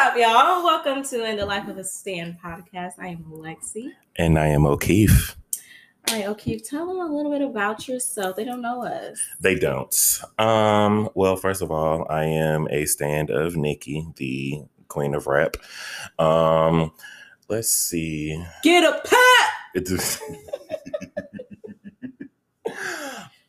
up, y'all? Welcome to In the Life of a Stan podcast. I am Lexi. And I am O'Keefe. All right, O'Keefe, tell them a little bit about yourself. They don't know us. They don't. Um, well, first of all, I am a stan of Nicki, the queen of rap. Um, let's see. Get a pat.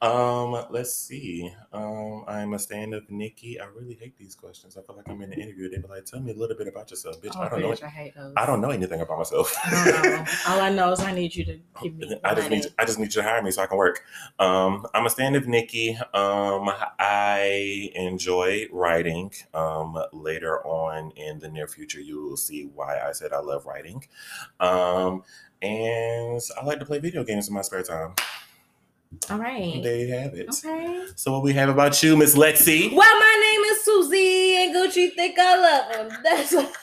Um, let's see. Um, I'm a stand up Nicki. I really hate these questions. I feel like I'm in an interview. They be like, tell me a little bit about yourself, bitch. Oh, I don't know. I hate those. I don't know anything about myself. I. All I know is I need you to give me. I just need I just need you to hire me so I can work. Um, I'm a stand-up Nicki. Um, I enjoy writing. Um, later on in the near future, you will see why I said I love writing. Um, and I like to play video games in my spare time. All right. There you have it. Okay. So what we have about you, Miss Lexi? Well, my name is Susie, and Gucci think I love him. That's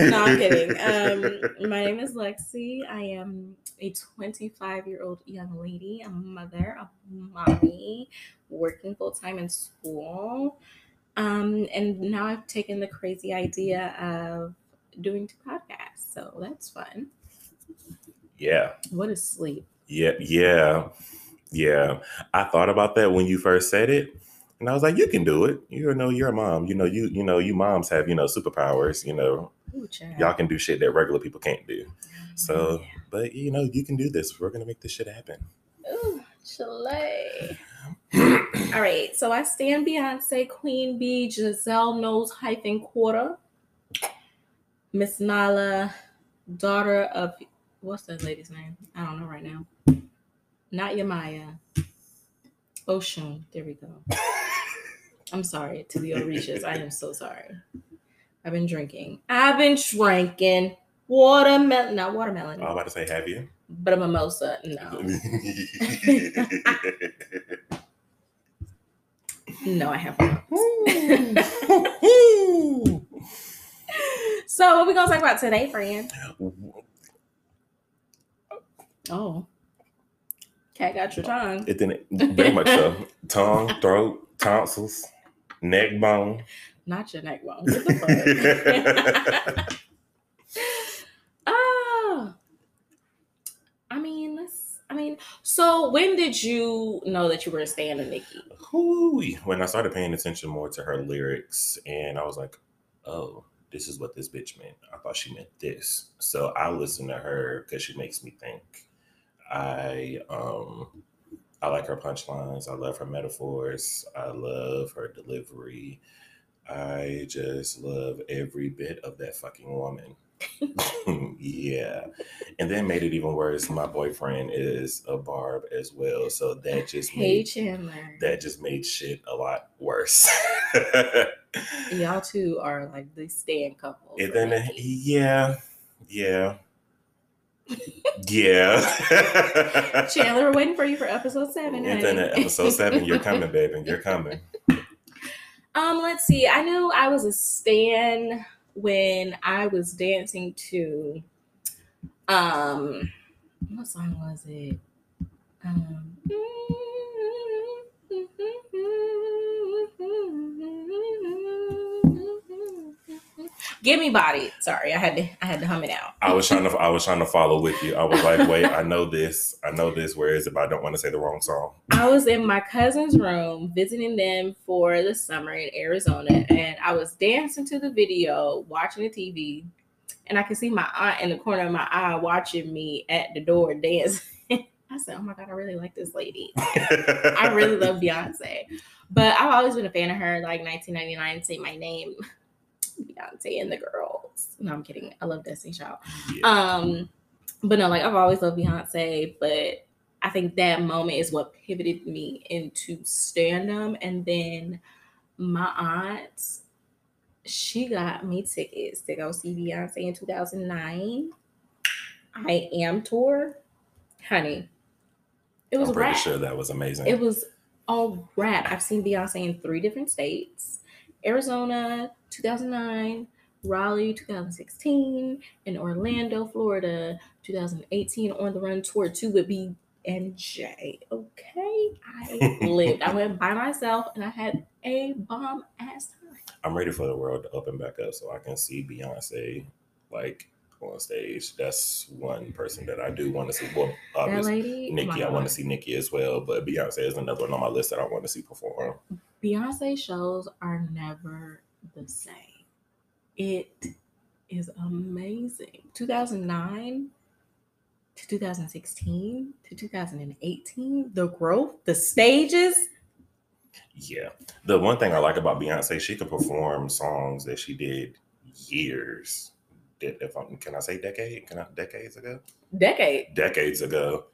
no, I'm kidding. Um, my name is Lexi. I am a 25 year old young lady, a mother, a mommy, working full time in school. Um, and now I've taken the crazy idea of doing two podcasts. So that's fun. Yeah. What is sleep? Yeah, yeah, yeah. I thought about that when you first said it, and I was like, "You can do it. You know, you're a mom. You know, you you know, you moms have you know superpowers. You know, Ooh, y'all can do shit that regular people can't do. Mm-hmm. So, Yeah. but you know, you can do this. We're gonna make this shit happen." Ooh, Chile. All right, so I stan Beyonce, Queen Bey, Giselle Knowles hyphen Carter, Miss Nala, daughter of what's that lady's name? I don't know right now. Not Yemaya. Oshun. There we go. I'm sorry to the Orishas. I am so sorry. I've been drinking. I've been drinking watermelon. Not watermelon, oh, I'm about to say, have you? but a mimosa. No. No, I have not. So, what we gonna talk about today, friend? Oh, cat got your tongue. it didn't very much so. Tongue, throat, tonsils, neck bone. Not your neck bone. What the fuck? oh, I mean, let's. I mean, so when did you know that you were a stan of Nicki? Hooey. When I started paying attention more to her lyrics, and I was like, oh, this is what this bitch meant. I thought she meant this. So I listen to her because she makes me think. I um I like her punchlines. I love her metaphors. I love her delivery. I just love every bit of that fucking woman. yeah. And then made it even worse. My boyfriend is a barb as well. So that just Hey made Chandler, that just made shit a lot worse. y'all two are like the stan couple. and then, Nicki. yeah, yeah, yeah. Chandler, we're waiting for you for episode seven. and then episode seven, you're coming, baby. You're coming. Um, let's see. I know I was a stan when I was dancing to um what song was it? Um Give me body. Sorry, I had to I had to hum it out. I was trying to, I was trying to follow with you. I was like, wait, I know this, I know this. Where is it? But I don't want to say the wrong song. I was in my cousin's room visiting them for the summer in Arizona, and I was dancing to the video, watching the TV, and I could see my aunt in the corner of my eye watching me at the door dancing. I said, "Oh my god, I really like this lady. I really love Beyonce." But I've always been a fan of her. Like 1999, say my name, Beyonce and the girls. No, I'm kidding. I love Destiny Child. Yeah. Um, but no, like I've always loved Beyonce, but I think that moment is what pivoted me into stand-up. And then my aunt, she got me tickets to go see Beyonce in 2009. I am tour, honey. It was I'm pretty wrap. sure that was amazing. It was all rap. I've seen Beyonce in three different states Arizona, 2009, Raleigh, 2016, and Orlando, Florida, 2018 on the run tour two with B and J. Okay, I lived. I went by myself, and I had a bomb ass time. I'm ready for the world to open back up so I can see Beyonce like on stage. That's one person that I do want to see. Well, obviously Nicki, I want to see Nicki as well, but Beyonce is another one on my list that I want to see perform. Beyonce shows are never the same. It is amazing. 2009 to 2016 to 2018, the growth, the stages. Yeah. The one thing I like about Beyonce, she can perform songs that she did years. If I'm, can I say decade? Can I decades ago? Decade. Decades ago.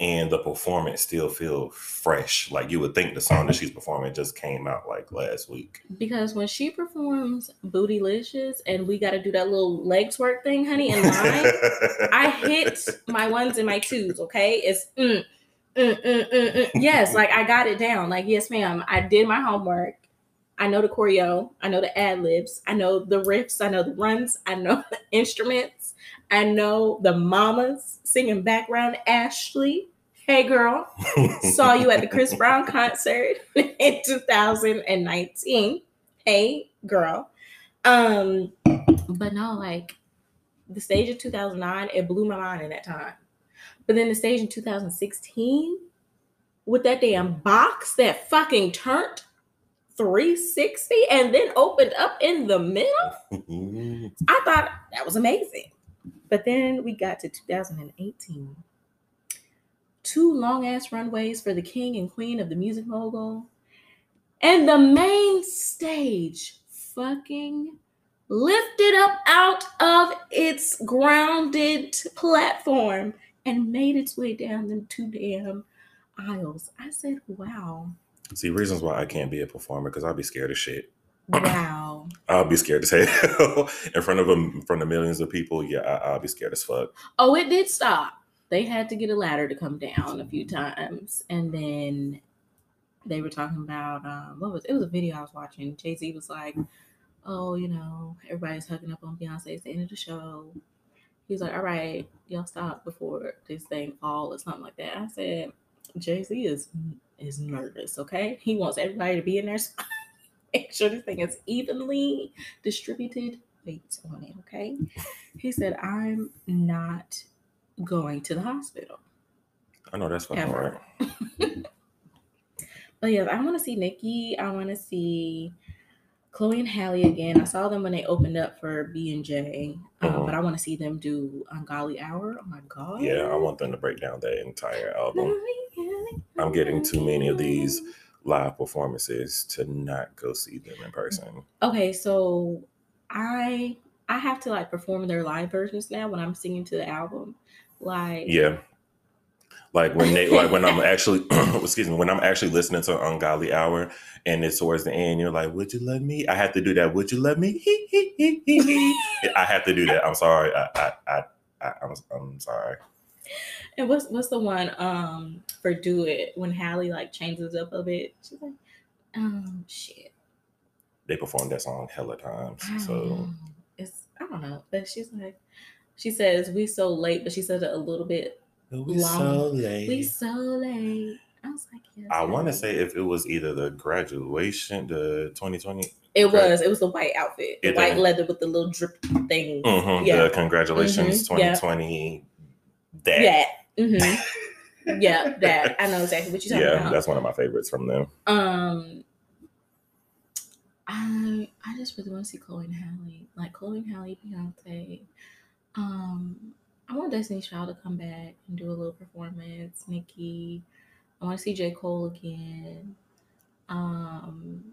And the performance still feel fresh. Like you would think the song that she's performing just came out like last week. Because when she performs Bootylicious and we got to do that little legs work thing, honey, in line, I hit my ones and my twos, okay? It's mm, mm, mm, mm, mm. yes, like I got it down. Like, yes, ma'am, I did my homework. I know the choreo, I know the ad libs, I know the riffs, I know the runs, I know the instruments, I know the mamas singing background. Ashley, hey girl, saw you at the Chris Brown concert in 2019. Hey girl. Um, but no, like the stage of 2009, it blew my mind in that time. But then the stage in 2016, with that damn box that fucking turned 360 and then opened up in the middle, I thought that was amazing. But then we got to 2018. Two long ass runways for the king and queen of the music mogul. And the main stage fucking lifted up out of its grounded platform and made its way down them two damn aisles. I said, wow. See, reasons why I can't be a performer because I'll be scared of shit. Wow. I'll be scared to say in front of them, in front of millions of people. Yeah, I, I'll be scared as fuck. Oh, it did stop. They had to get a ladder to come down a few times. And then they were talking about um, what was it was a video I was watching. Jay Z was like, Oh, you know, everybody's hugging up on Beyonce at the end of the show. He's like, All right, y'all stop before this thing fall or something like that. I said, Jay Z is is nervous, okay? He wants everybody to be in there. So make sure this thing is evenly distributed weight on it, okay? He said, I'm not going to the hospital. I know that's fucking right. But yeah, I want to see Nikki. I want to see Chloe and Halle again. I saw them when they opened up for B and J, uh, Mhm. but I want to see them do Ungodly Hour. Oh my god! Yeah, I want them to break down that entire album. I'm getting too many of these live performances to not go see them in person. Okay, so I I have to like perform their live versions now when I'm singing to the album. Like Yeah. Like when they like when I'm actually excuse me, when I'm actually listening to Ungodly Hour and it's towards the end, you're like, Would you love me? I have to do that. Would you love me? I have to do that. I'm sorry. I I I, I I'm, I'm sorry. And what's what's the one um for Do It when Halle like changes up a bit? She's like, um shit. They performed that song hella times. I So know. it's I don't know. But she's like she says we so late, but she says it a little bit. we so late. We so late. I was like, yes. I want to say if it was either the graduation, the 2020, it Right. was. It was the white outfit, the It white did. leather with the little drip thing. mhm, Yeah. the congratulations Mhm, yeah. 2020, that. Yeah. hmm yeah, that. I know exactly what you're talking Yeah, about. Yeah, that's one of my favorites from them. Um, I I just really want to see Chloe and Halle, like Chloe and Halle, Beyonce. Um, I want Destiny's Child to come back and do a little performance. Nicki, I want to see J Cole again. Um,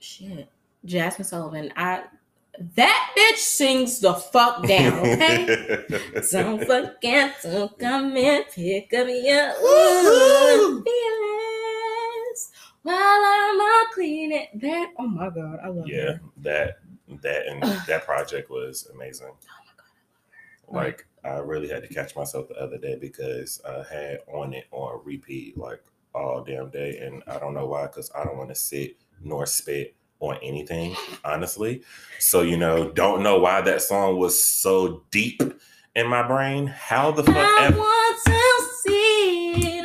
shit, Jazmine Sullivan. I that bitch sings the fuck down. Okay. Don't forget to come and pick up your ooh, feelings while I'm all cleaning. That oh my god, I love yeah, her. that that and that project was amazing. Oh my god. Like I really had to catch myself the other day because I had on it on repeat like all damn day, and I don't know why because I don't want to sit nor spit on anything, honestly. So you know, don't know why that song was so deep in my brain. How the fuck? I ever- want to see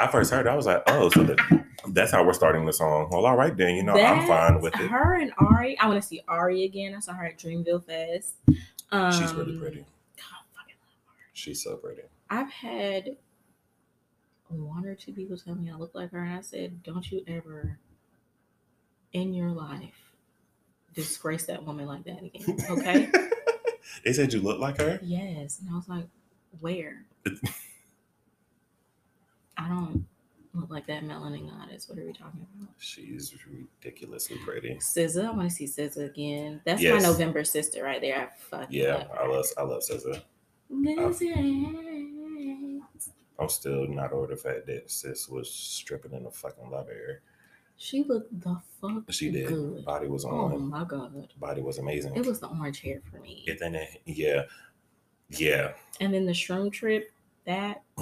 I first heard, it, I was like, oh, so that, that's how we're starting the song. Well, all right then. You know, I'm fine with it. Her and Ari. I want to see Ari again. I saw her at Dreamville Fest. Um, She's really pretty. God, fucking love her. She's so pretty. I've had one or two people tell me I look like her, and I said, "Don't you ever in your life disgrace that woman like that again." Okay. they said you look like her. yes, and I was like, "Where?" I don't look like that melanin goddess. What are we talking about? She's ridiculously pretty. SZA, I want to see SZA again. That's Yes. my November sister right there. I fucking Yeah, love I love I love SZA. I'm still not over the fact that sis was stripping in the fucking library. She looked the fuck She did. good. Body was on. Oh my god. Body was amazing. It was the orange hair for me. And then it- yeah, yeah. And then the shroom trip, that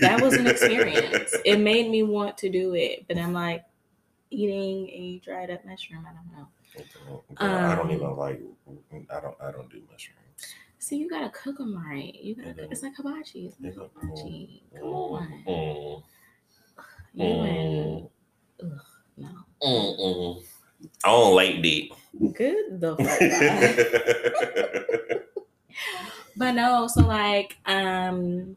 that was an experience. it made me want to do it, but I'm like eating a dried up mushroom. I don't know. Girl, I don't Um, even like. I don't. I don't do mushrooms. See, you gotta cook them right. You gotta. Mhm. It's like hibachi. It's like Mhm. hibachi. Come on. Mm, You and ugh, no. mm, mm. I don't like that. Good the fuck. But no, so like, um,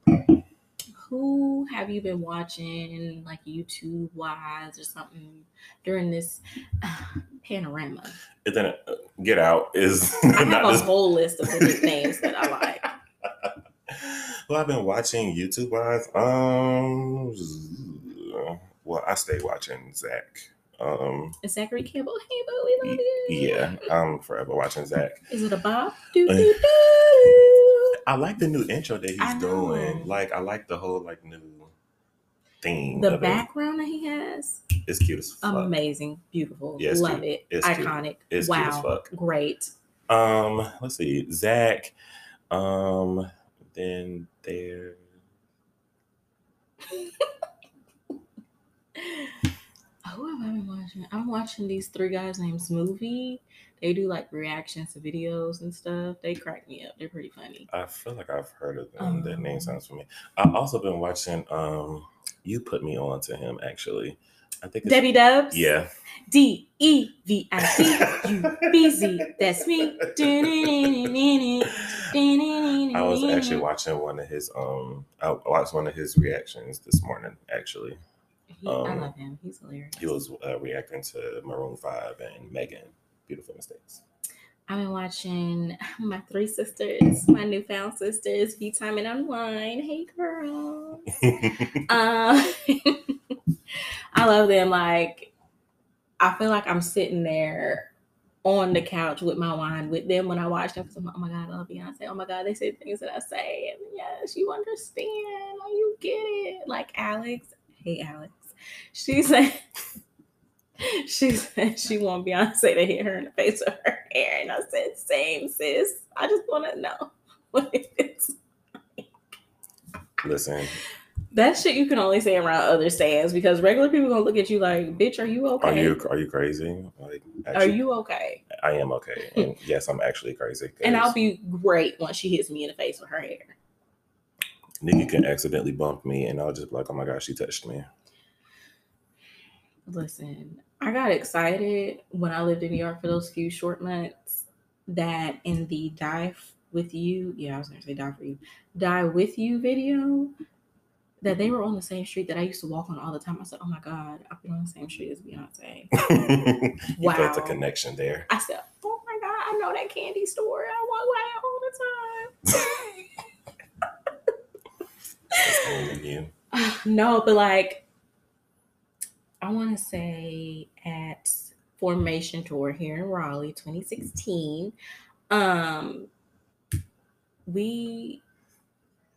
who have you been watching, like YouTube wise or something, during this uh, panorama? And then uh, Get Out is I have a this. whole list of different names that I like. Well, I've been watching YouTube wise. Um, well, I stay watching Zach. Um, Is Zachary Campbell? Hey, but we love you. yeah, I'm forever watching Zach. Is it a bop? Do, Uh, do, do. I like the new intro that he's doing. Like, I like the whole like new theme. The background that he has, it. It's cute as fuck. amazing, beautiful, Yeah, love cute. it, It's iconic. It's wow, great. Um, let's see, Zach. Um, then there. Who have I been watching? I'm watching these three guys named Smoothie. They do like reactions to videos and stuff. They crack me up. They're pretty funny. I feel like I've heard of them. that name Um, sounds familiar. I've also been watching. Um, you put me on to him actually. I think it's, Debbie Dubs. Yeah, D E V I T U B Z. That's me. I was actually watching one of his. Um, I watched one of his reactions this morning. Actually, He, I um, love him. He's hilarious. he was uh, reacting to Maroon Five and Megan. Beautiful mistakes. I've been watching my three sisters, my newfound sisters, View Time and Unwind. Hey, girl. Um, I love them. Like, I feel like I'm sitting there on the couch with my wine with them when I watch them. I'm like, oh my God, I love Beyonce. Oh my God, they say things that I say. And yes, you understand. Oh, you get it. Like Alex. Hey, Alex. She said, she said she want Beyonce to hit her in the face with her hair. And I said, same, sis. I just want to know what it is. Listen, That shit you can only say around other stans because regular people gonna look at you like, bitch, are you okay? are you are you crazy? Like, Are you okay? I am okay. And yes, I'm actually crazy. And I'll be great once she hits me in the face with her hair. Nicki can accidentally bump me, and I'll just be like, "Oh my gosh, she touched me." Listen, I got excited when I lived in New York for those few short months that in the die with you, yeah, I was gonna say die for you, die with you video, that they were on the same street that I used to walk on all the time. I said, Oh my God, I've been on the same street as Beyonce. you felt a connection there. I said, Oh my God, I know that candy store. I walk by it all the time. You. no, but like I want to say at Formation Tour here in Raleigh 2016, um we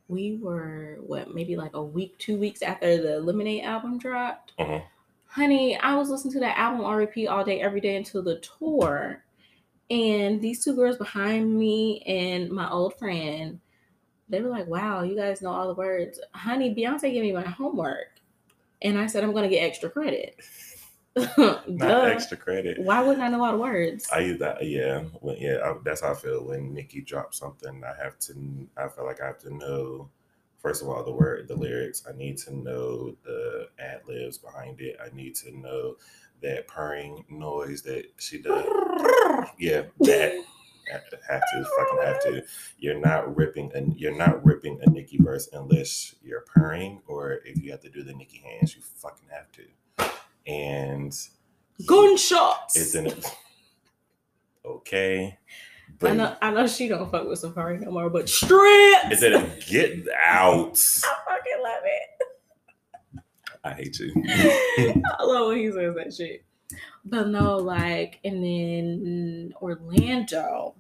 we were what maybe like a week, two weeks after the Lemonade album dropped. Mhm. Honey, I was listening to that album on repeat all day, every day until the tour. And these two girls behind me and my old friend, they were like, wow, you guys know all the words. Honey, Beyonce gave me my homework. And I said, I'm going to get extra credit. Not extra credit. Why wouldn't I know all the words? I use that. Yeah, when, yeah. I, that's how I feel when Nicki drops something. I have to. I feel like I have to know First of all, the word, the lyrics. I need to know the ad libs behind it. I need to know that purring noise that she does. Yeah, that have to fucking have to. You're not ripping and you're not ripping a Nicki verse unless you're purring or if you have to do the Nicki hands, you fucking have to. And gunshots. It's in it. Okay. But I know I know she don't fuck with Safaree no more, but strips. Is it get out? I fucking love it. I hate you. I love when he says that shit. But no, like, and then Orlando,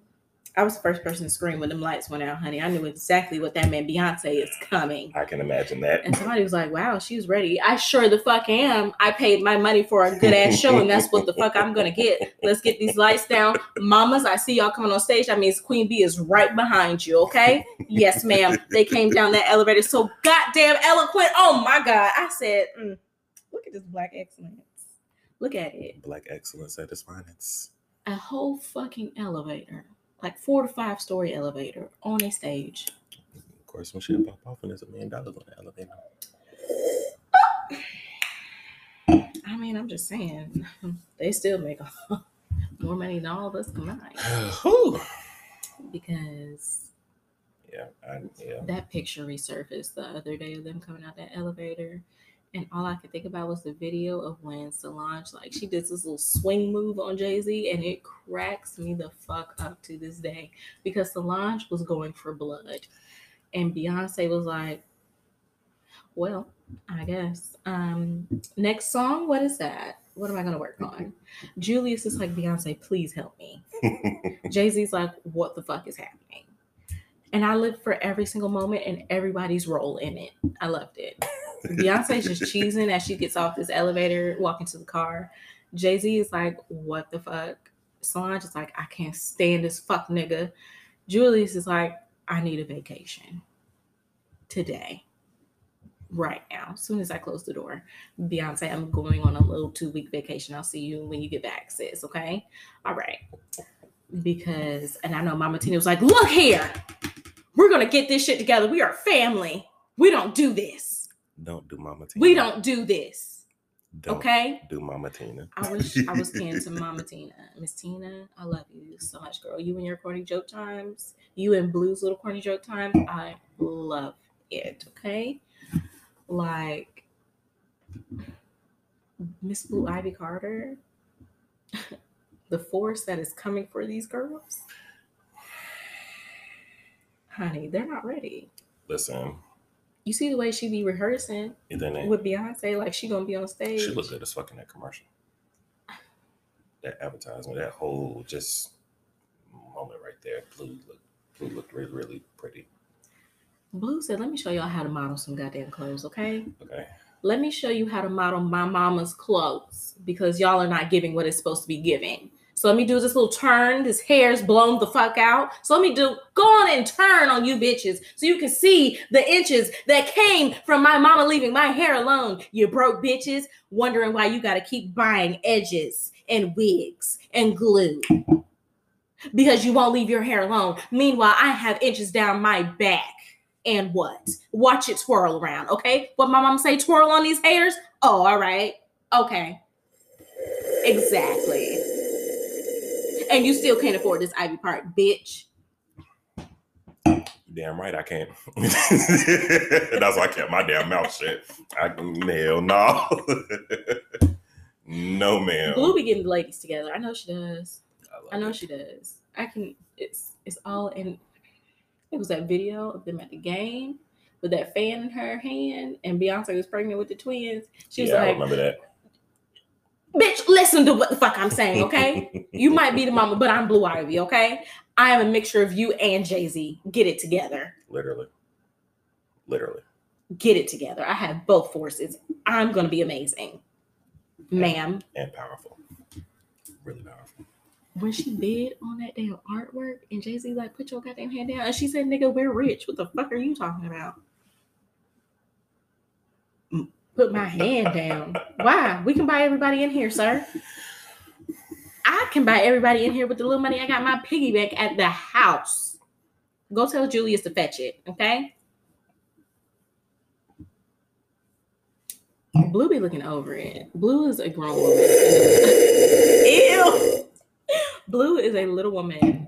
I was the first person to scream when them lights went out, honey. I knew exactly what that meant. Beyonce is coming. I can imagine that. And somebody was like, wow, she's ready. I sure the fuck am. I paid my money for a good ass show, and that's what the fuck I'm gonna get. Let's get these lights down. Mamas, I see y'all coming on stage. That means Queen B is right behind you, okay? Yes, ma'am. They came down that elevator so goddamn eloquent. Oh my God. I said, mm, look at this black excellence. Look at it. Black excellence at its finest. A whole fucking elevator like four to five story elevator on a stage. Of course, when shit pop off and there's a million dollars on the elevator. I mean, I'm just saying, they still make more money than all of us combined. because yeah, I, yeah, that picture resurfaced the other day of them coming out that elevator, and all I could think about was the video of when Solange, like, she did this little swing move on Jay Z, and it cracks me the fuck up to this day because Solange was going for blood, and Beyonce was like, "Well, I guess." Um, next song, what is that? What am I gonna work on? Julius is like, Beyonce, please help me. Jay Z's like, what the fuck is happening? And I lived for every single moment and everybody's role in it. I loved it. Beyonce's just cheesing as she gets off this elevator, walking to the car. Jay Z is like, what the fuck? Solange is like, I can't stand this fuck nigga. Julius is like, I need a vacation today, right now, as soon as I close the door. Beyonce, I'm going on a little two week vacation. I'll see you when you get back, sis. Okay. All right. Because, and I know Mama Tina was like, look here, we're going to get this shit together. We are family. We don't do this. Don't do Mama Tina. We don't do this. Don't okay. Do Mama Tina. I wish I was kin to Mama Tina. Miss Tina, I love you so much, girl. You and your corny joke times. You and Blue's little corny joke times. I love it. Okay. Like Miss Blue Ivy Carter. the force that is coming for these girls. Honey, they're not ready. Listen, you see the way she be rehearsing with Beyonce, like she gonna be on stage. She look good as fucking that commercial. That advertisement, that whole just moment right there. Blue look, Blue looked really, really pretty. Blue said, "Let me show y'all how to model some goddamn clothes, okay? Okay. Let me show you how to model my mama's clothes because y'all are not giving what it's supposed to be giving." So let me do this little turn. His hair's blown the fuck out. So let me do go on and turn on you bitches so you can see the inches that came from my mama leaving my hair alone. You broke bitches wondering why you got to keep buying edges and wigs and glue because you won't leave your hair alone. Meanwhile, I have inches down my back. And what? Watch it twirl around, okay? What my mom say, twirl on these haters? Oh, all right. Okay. Exactly and you still can't afford this Ivy Park, bitch. Damn right I can't. That's why I kept my damn mouth shut. I hell no. no ma'am. Blue be getting the ladies together. I know she does. I, I know it. she does. I can it's it's all in it was that video of them at the game with that fan in her hand and Beyonce was pregnant with the twins. She was yeah, like, I remember that bitch, listen to what the fuck I'm saying, okay? you might be the mama, but I'm Blue Ivy, okay? I am a mixture of you and Jay Z. Get it together. Literally. Literally. Get it together. I have both forces. I'm going to be amazing, ma'am. And powerful. Really powerful. When she bid on that damn artwork and Jay Z, like, put your goddamn hand down, and she said, nigga, we're rich. What the fuck are you talking about? Put my hand down. Why? We can buy everybody in here, sir. I can buy everybody in here with the little money I got my piggy bank at the house. Go tell Julius to fetch it, okay? Blue be looking over it. Blue is a grown woman. Ew. Blue is a little woman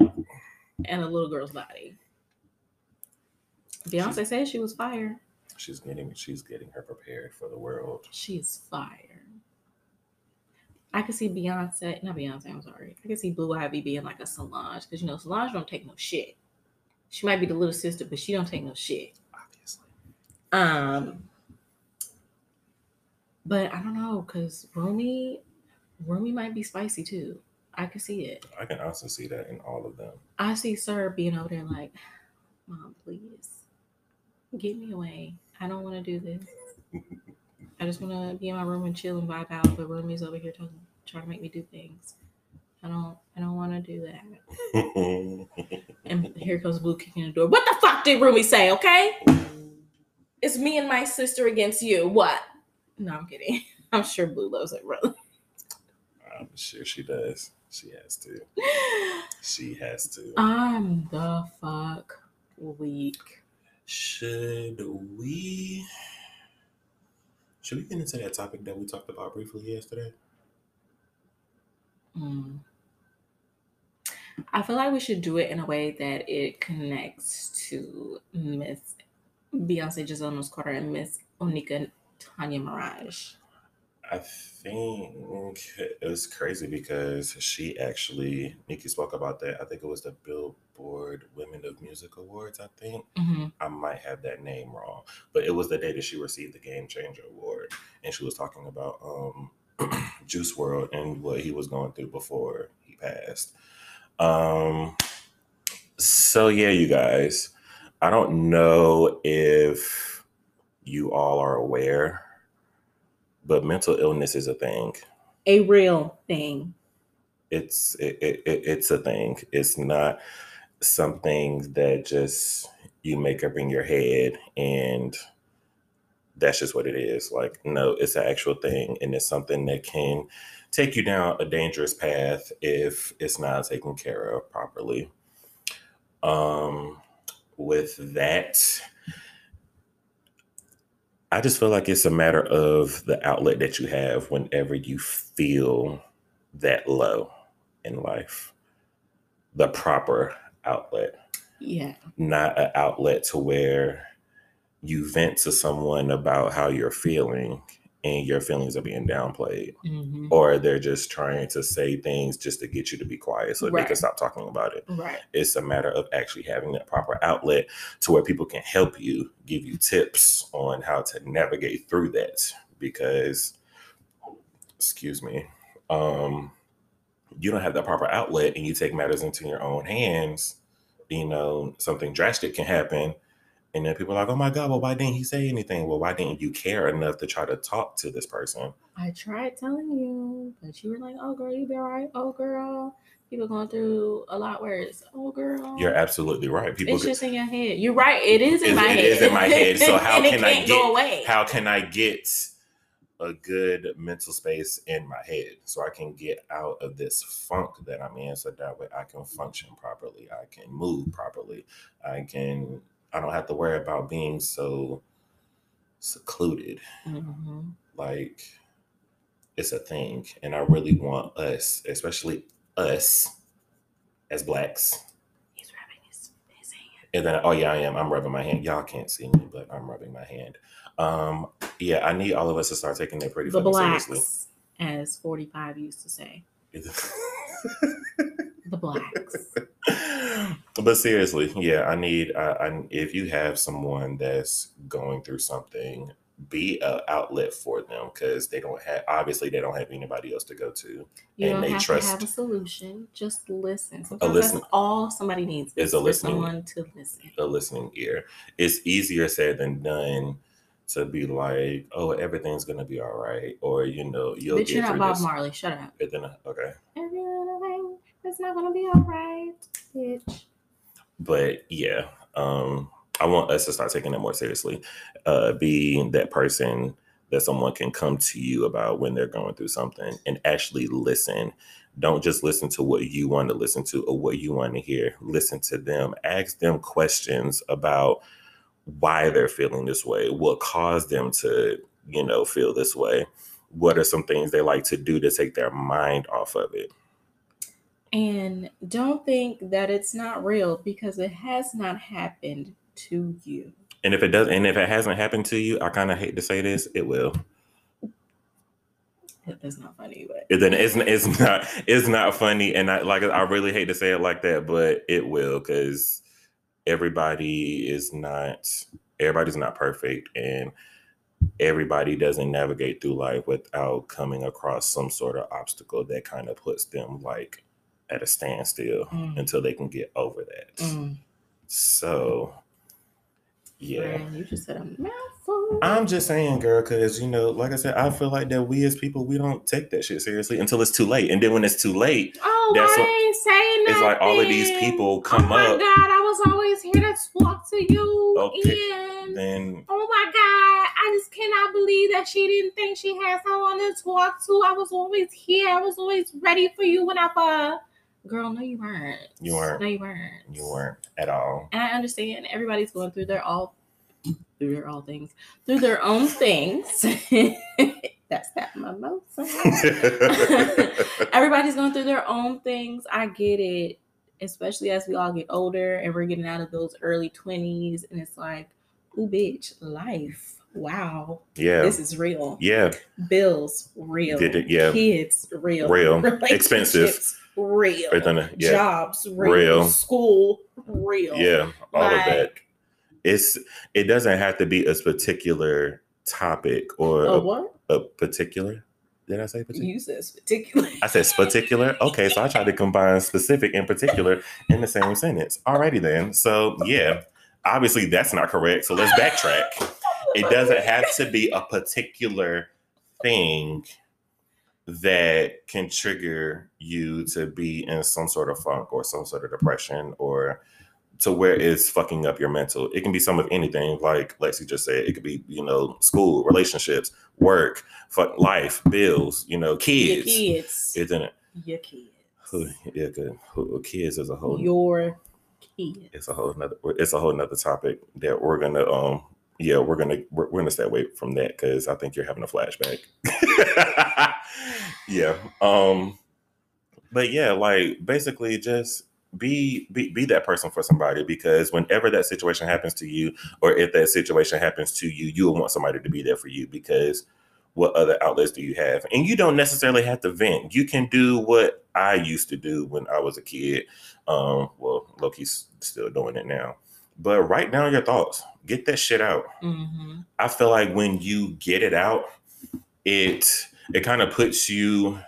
and a little girl's body. Beyonce said she was fire. She's getting she's getting her prepared for the world. She's fire. I could see Beyonce, not Beyonce, I'm sorry. I could see Blue Ivy being like a Solange because you know Solange don't take no shit. She might be the little sister, but she don't take no shit. Obviously. Um, but I don't know because Rumi, Rumi might be spicy too. I could see it. I can also see that in all of them. I see Sir being over there like, Mom, please get me away. I don't want to do this. I just want to be in my room and chill and vibe out. But Rumi's over here talking, trying to make me do things. I don't. I don't want to do that. And here comes Blue kicking the door. What the fuck did Rumi say? Okay, it's me and my sister against you. What? No, I'm kidding. I'm sure Blue loves it, really. I'm sure she does. She has to. She has to. I'm the fuck weak. Should we? Should we get into that topic that we talked about briefly yesterday? Mm. I feel like we should do it in a way that it connects to Miss Beyonce Giselle Carter and Miss Onika Tanya Maraj. I think it was crazy because she actually, Nicki spoke about that. I think it was the Billboard Women of Music Awards, I think. hmm I might have that name wrong, but it was the day that she received the Game Changer Award. And she was talking about um, Juice WRLD and what he was going through before he passed. Um, so, yeah, you guys, I don't know if you all are aware, but mental illness is a thing. A real thing. It's it, it, it- it's a thing. It's not something that just you make up in your head and that's just what it is. Like no, it's an actual thing, and it's something that can take you down a dangerous path if it's not taken care of properly. Um, with that, I just feel like it's a matter of the outlet that you have whenever you feel that low in life. The proper outlet, Yeah. not an outlet to where you vent to someone about how you're feeling and your feelings are being downplayed hmm or they're just trying to say things just to get you to be quiet so they can stop talking about it Right. it's a matter of actually having that proper outlet to where people can help you, give you tips on how to navigate through that. Because, excuse me, um, you don't have that proper outlet and you take matters into your own hands, you know, something drastic can happen. And then people are like, oh my God, well, why didn't he say anything? Well, why didn't you care enough to try to talk to this person? I tried telling you, but you were like, "Oh, girl, you be all right." Oh, girl, people going through a lot worse. Oh, girl, You're absolutely right. People, It's just in your head. You're right. It is in It- my it head. is in my head. So how can I get- go away? how can I get a good mental space in my head so I can get out of this funk that I'm in so that way I can function properly, I can move properly, I can I don't have to worry about being so secluded. Mhm. Like it's a thing and I really want us, especially us as blacks. He's rubbing his, his hand. And then, oh yeah, I am. I'm rubbing my hand. Y'all can't see me, but I'm rubbing my hand. Um, yeah, I need all of us to start taking it pretty The blacks, seriously. as 45 used to say. The blacks. but seriously, yeah, I need. I, I if you have someone that's going through something, be an outlet for them because they don't have. Obviously, they don't have anybody else to go to. You And they trust- have a solution. Just listen. Sometimes listen- that's all somebody needs Is a listening- someone to listen. a listening ear. It's easier said than done to be like, "Oh, everything's gonna be all right," or you know, you'll get you're not Bob this. Marley. Shut up. But then, okay. Everything is not gonna be all right, bitch. but yeah um i want us to start taking it more seriously uh be that person that someone can come to you about when they're going through something and actually listen don't just listen to what you want to listen to or what you want to hear listen to them ask them questions about why they're feeling this way what caused them to you know, feel this way? What are some things they like to do to take their mind off of it? And don't think that it's not real because it has not happened to you. And if it does, and if it hasn't happened to you, I kind of hate to say this, it will. That's not funny, but It then it's it's not it's not funny, and I like I really hate to say it like that, but it will because everybody is not everybody's not perfect, and everybody doesn't navigate through life without coming across some sort of obstacle that kind of puts them like at a standstill Mm. until they can get over that. Mm, So, yeah. Brian, you just said a mouthful. I'm just saying, girl, because you know, like I said, I feel like that we as people we don't take that shit seriously until it's too late, and then when it's too late, oh, that's I what- ain't saying it's like all of these people come up. oh my up. God, I was always here to talk to you. Okay, And then oh my God, I just cannot believe that she didn't think she had someone to talk to. I was always here. I was always ready for you whenever. Girl, no, you weren't. You weren't. No, you weren't. you weren't at all. And I understand everybody's going through their all through their all things through their own things. That's that my mouth. Everybody's going through their own things. I get it, especially as we all get older and we're getting out of those early 20s. And it's like, ooh, bitch, life. Wow. yeah, This is real. yeah, Bills, real. Did it- yeah. Kids, real. Real. Expensive. Real. Everything, yeah, Jobs, real. Real. School, real. yeah, all of that. It's it doesn't have to be a particular topic or Oh, a, what? a particular. Did I say particular? You said particular. I said particular. Okay, so I tried to combine specific and particular in the same sentence. Alrighty then. So yeah, obviously that's not correct. So let's backtrack. It doesn't have to be a particular thing that can trigger you to be in some sort of funk or some sort of depression or to where it's fucking up your mental. It can be some of anything, like Lexi just said. It could be, you know, school, relationships, work, fuck life, bills, you know, Your kids. kids. Isn't it? Your kids. Yeah, good. Kids is a whole Your kids. it's a whole nother it's a whole nother topic that we're gonna um yeah we're gonna we're, we're gonna stay away from that because i think you're having a flashback yeah um but yeah like basically just be, be be that person for somebody because whenever that situation happens to you or if that situation happens to you you'll want somebody to be there for you because what other outlets do you have and you don't necessarily have to vent you can do what i used to do when i was a kid um, well, Loki's still doing it now. But write down your thoughts. Get that shit out. Mm-hmm. I feel like when you get it out, it it kind of puts you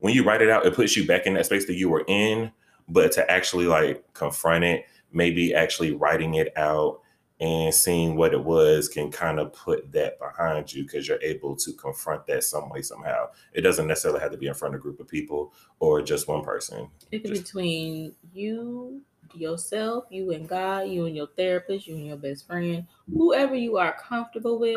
when you write it out, it puts you back in that space that you were in. But to actually like confront it, maybe actually writing it out and seeing what it was can kind of put that behind you because you're able to confront that some way somehow. It doesn't necessarily have to be in front of a group of people or just one person. It could be between you, yourself, you and God, you and your therapist, you and your best friend, whoever you are comfortable with.